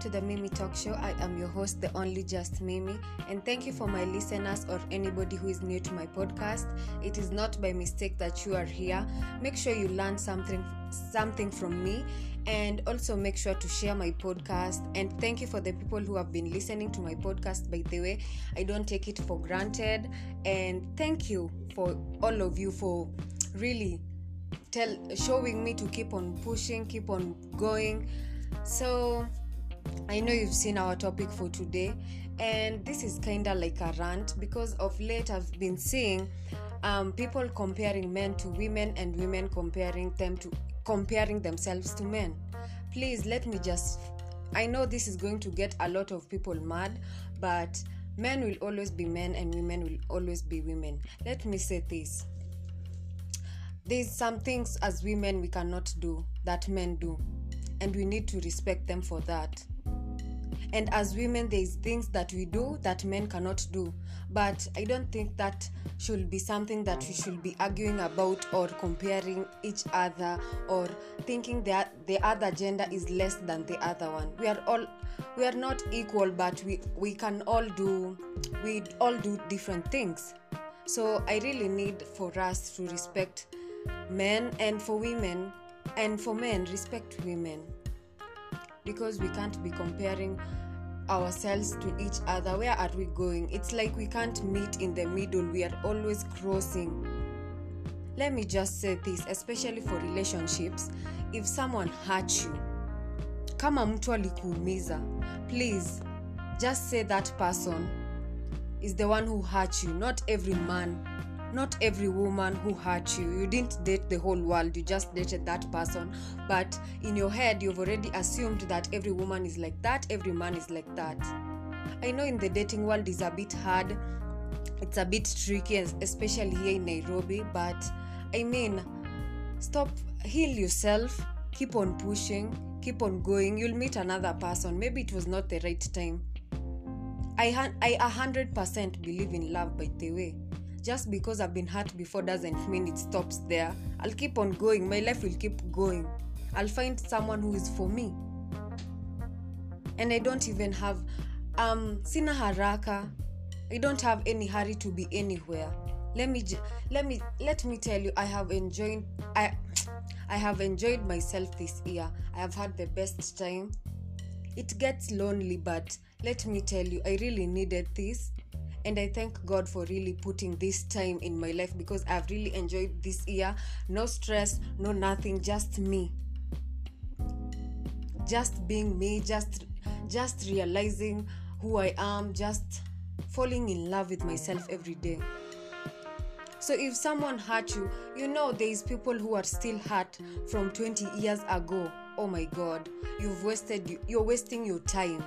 to the Mimi Talk Show. I am your host, the only just Mimi, and thank you for my listeners or anybody who is new to my podcast. It is not by mistake that you are here. Make sure you learn something something from me and also make sure to share my podcast and thank you for the people who have been listening to my podcast by the way i don't take it for granted and thank you for all of you for really tell showing me to keep on pushing keep on going so i know you've seen our topic for today and this is kind of like a rant because of late i've been seeing um, people comparing men to women and women comparing them to comparing themselves to men. Please let me just i know this is going to get a lot of people mad but men will always be men and women will always be women. Let me say this. There's some things as women we cannot do that men do and we need to respect them for that and as women there's things that we do that men cannot do. But i don't think that should be something that we should be arguing about or comparing each other or thinking that the other gender is less than the other one. We are all we are not equal but we we can all do we all do different things. So i really need for us to respect men and for women and for men respect women because we can't be comparing ourselves to each other. Where are we going? It's like we can't meet in the middle. We are always crossing. Let me just say this especially for relationships. If someone hurt you kama mtu alikuumiza please just say that person is the one who hurt you. Not every man not every woman who hurt you. You didn't date the whole world. You just dated that person. But in your head you've already assumed that every woman is like that every man is like that. I know in the dating world is a bit hard. It's a bit tricky especially here in nairobi. But i mean stop heal yourself. Keep on pushing. Keep on going. You'll meet another person. Maybe it was not the right time. I, I 100% believe in love by the way just because I've been hurt before doesn't mean it stops there. I'll keep on going. My life will keep going. I'll find someone who is for me. And I don't even have um sina haraka. I don't have any hurry to be anywhere. Let me let me let me tell you I have enjoyed I I have enjoyed myself this year. I have had the best time. It gets lonely but let me tell you I really needed this and i thank god for really putting this time in my life because i've really enjoyed this year. No stress no nothing just me. Just being me just just realizing who i am just falling in love with myself every day. So if someone hurt you you know there is people who are still hurt from 20 years ago. Oh my god you've wasted you're wasting your time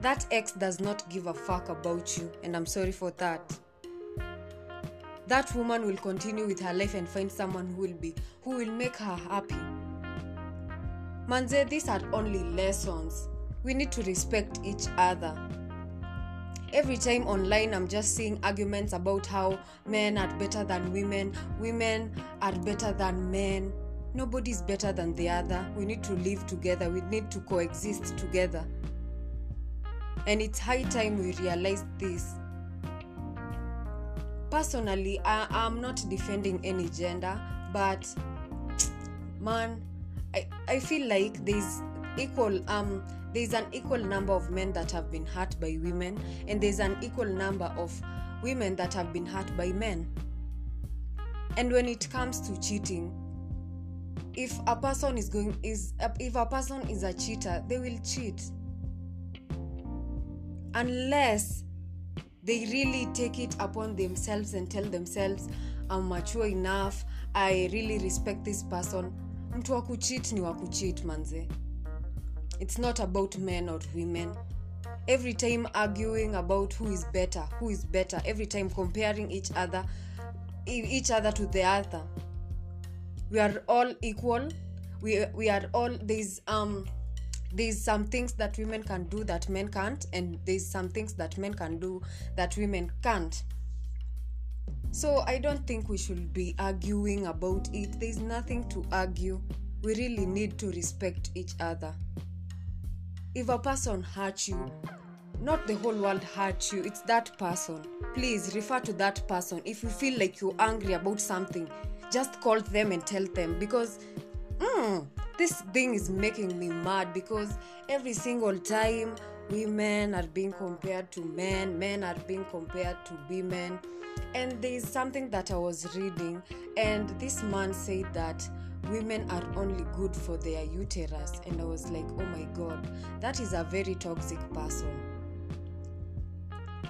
that ex does not give a fuck about you and i'm sorry for that. That woman will continue with her life and find someone who will be who will make her happy. Manze these are only lessons. We need to respect each other. Every time online i'm just seeing arguments about how men are better than women women are better than men. Nobody's better than the other. We need to live together. We need to coexist together and it's high time we realize this. Personally I, i'm not defending any gender but man I, I feel like there's equal um there's an equal number of men that have been hurt by women and there's an equal number of women that have been hurt by men. And when it comes to cheating if a person is going is if a person is a cheater they will cheat unless they really take it upon themselves and tell themselves i'm mature enough i really respect this person. Mtu wa kuchit ni wa kuchit manze. It's not about men or women. Every time arguing about who is better who is better every time comparing each other each other to the other we are all equal. We, we are all there's um there's some things that women can do that men can't and there's some things that men can do that women can't. So i don't think we should be arguing about it. There's nothing to argue. We really need to respect each other. If a person hurt you not the whole world hurt you it's that person. Please refer to that person. If you feel like you're angry about something just call them and tell them because mm, this thing is making me mad because every single time women are being compared to men men are being compared to women. And there is something that i was reading and this man said that women are only good for their uterus. And i was like oh my god that is a very toxic person.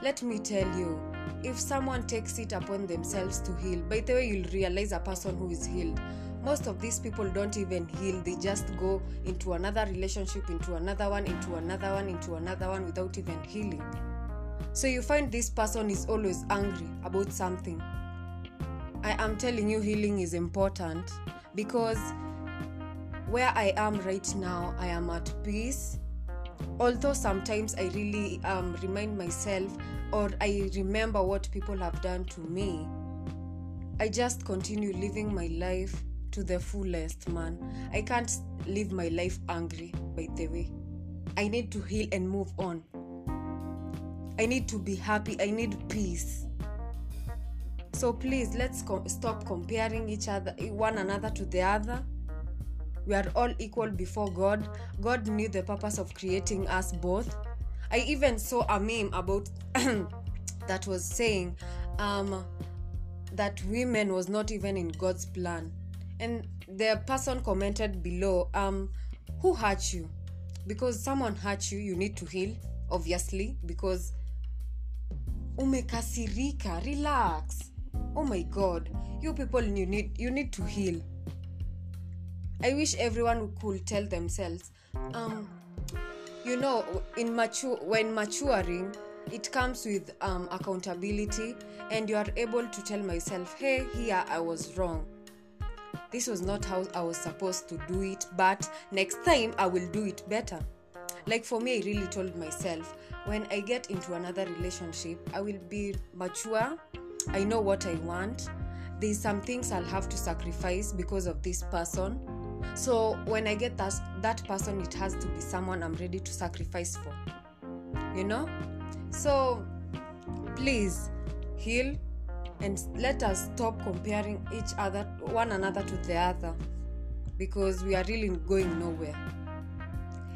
Let me tell you if someone takes it upon themselves to heal by the way you'll realize a person who is healed most of these people don't even heal. They just go into another relationship into another one into another one into another one without even healing. So you find this person is always angry about something. I am telling you healing is important because where i am right now i am at peace. Although sometimes i really um, remind myself or i remember what people have done to me i just continue living my life to the fullest man. I can't live my life angry by the way. I need to heal and move on. I need to be happy. I need peace. So please let's stop comparing each other one another to the other. We are all equal before god. God knew the purpose of creating us both. I even saw a meme about that was saying um, that women was not even in god's plan and the person commented below um, who hurt you? Because someone hurt you you need to heal obviously because umekasirika relax. Oh my god you people you need you need to heal. I wish everyone could tell themselves um you know in mature when maturing it comes with um, accountability and you are able to tell myself hey here i was wrong this was not how i was supposed to do it but next time i will do it better. Like for me i really told myself when i get into another relationship i will be mature. I know what i want. There's some things i'll have to sacrifice because of this person. So when i get that that person it has to be someone i'm ready to sacrifice for. You know? So please heal and let us stop comparing each other one another to the other because we are really going nowhere.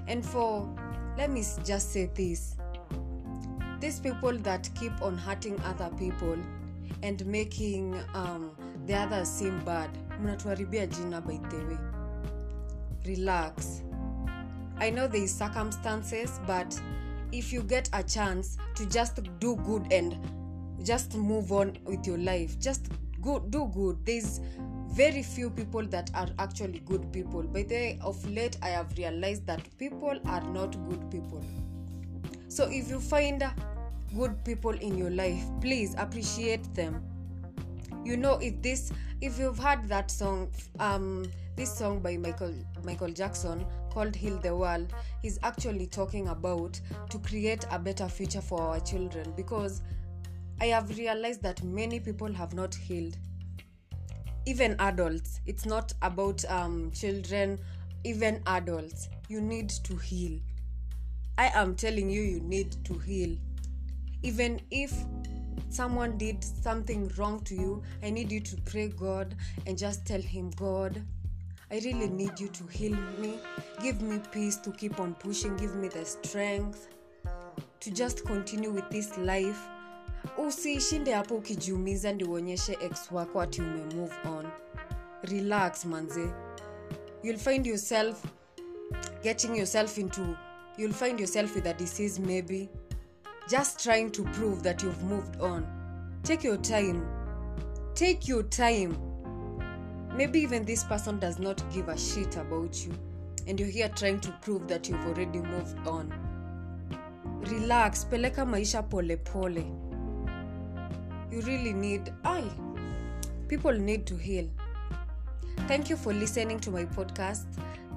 And for let me just say this. These people that keep on hurting other people and making um, the others seem bad mnatuharibia jina by the way. Relax. I know there is circumstances but if you get a chance to just do good and just move on with your life. Just go do good. There's very few people that are actually good people. By the way of late i have realized that people are not good people. So if you find good people in your life please appreciate them. You know if this if you've heard that song um this song by michael michael jackson called heal the world he's actually talking about to create a better future for our children because i have realized that many people have not healed. Even adults. It's not about um, children even adults. You need to heal. I am telling you you need to heal. Even if someone did something wrong to you i need you to pray god and just tell him god i really need you to heal me. Give me peace to keep on pushing. Give me the strength to just continue with this life usishinde hapo ukijiumiza ndi uonyeshe ex wako ati umemove on. Relax manze. You'll find yourself getting yourself into you'll find yourself with a disease maybe. Just trying to prove that you've moved on. Take your time. Take your time. Maybe even this person does not give a shit about you and you're here trying to prove that you've already moved on. Relax peleka maisha pole pole you really need i people need to heal. Thank you for listening to my podcast.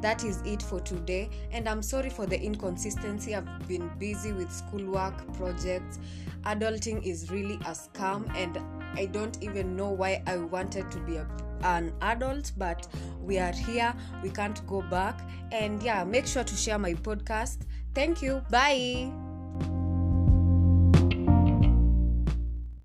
That is it for today. And i'm sorry for the inconsistency. I've been busy with schoolwork projects. Adulting is really a scam and i don't even know why i wanted to be a, an adult but we are here. We can't go back. And yeah make sure to share my podcast. Thank you. Bye.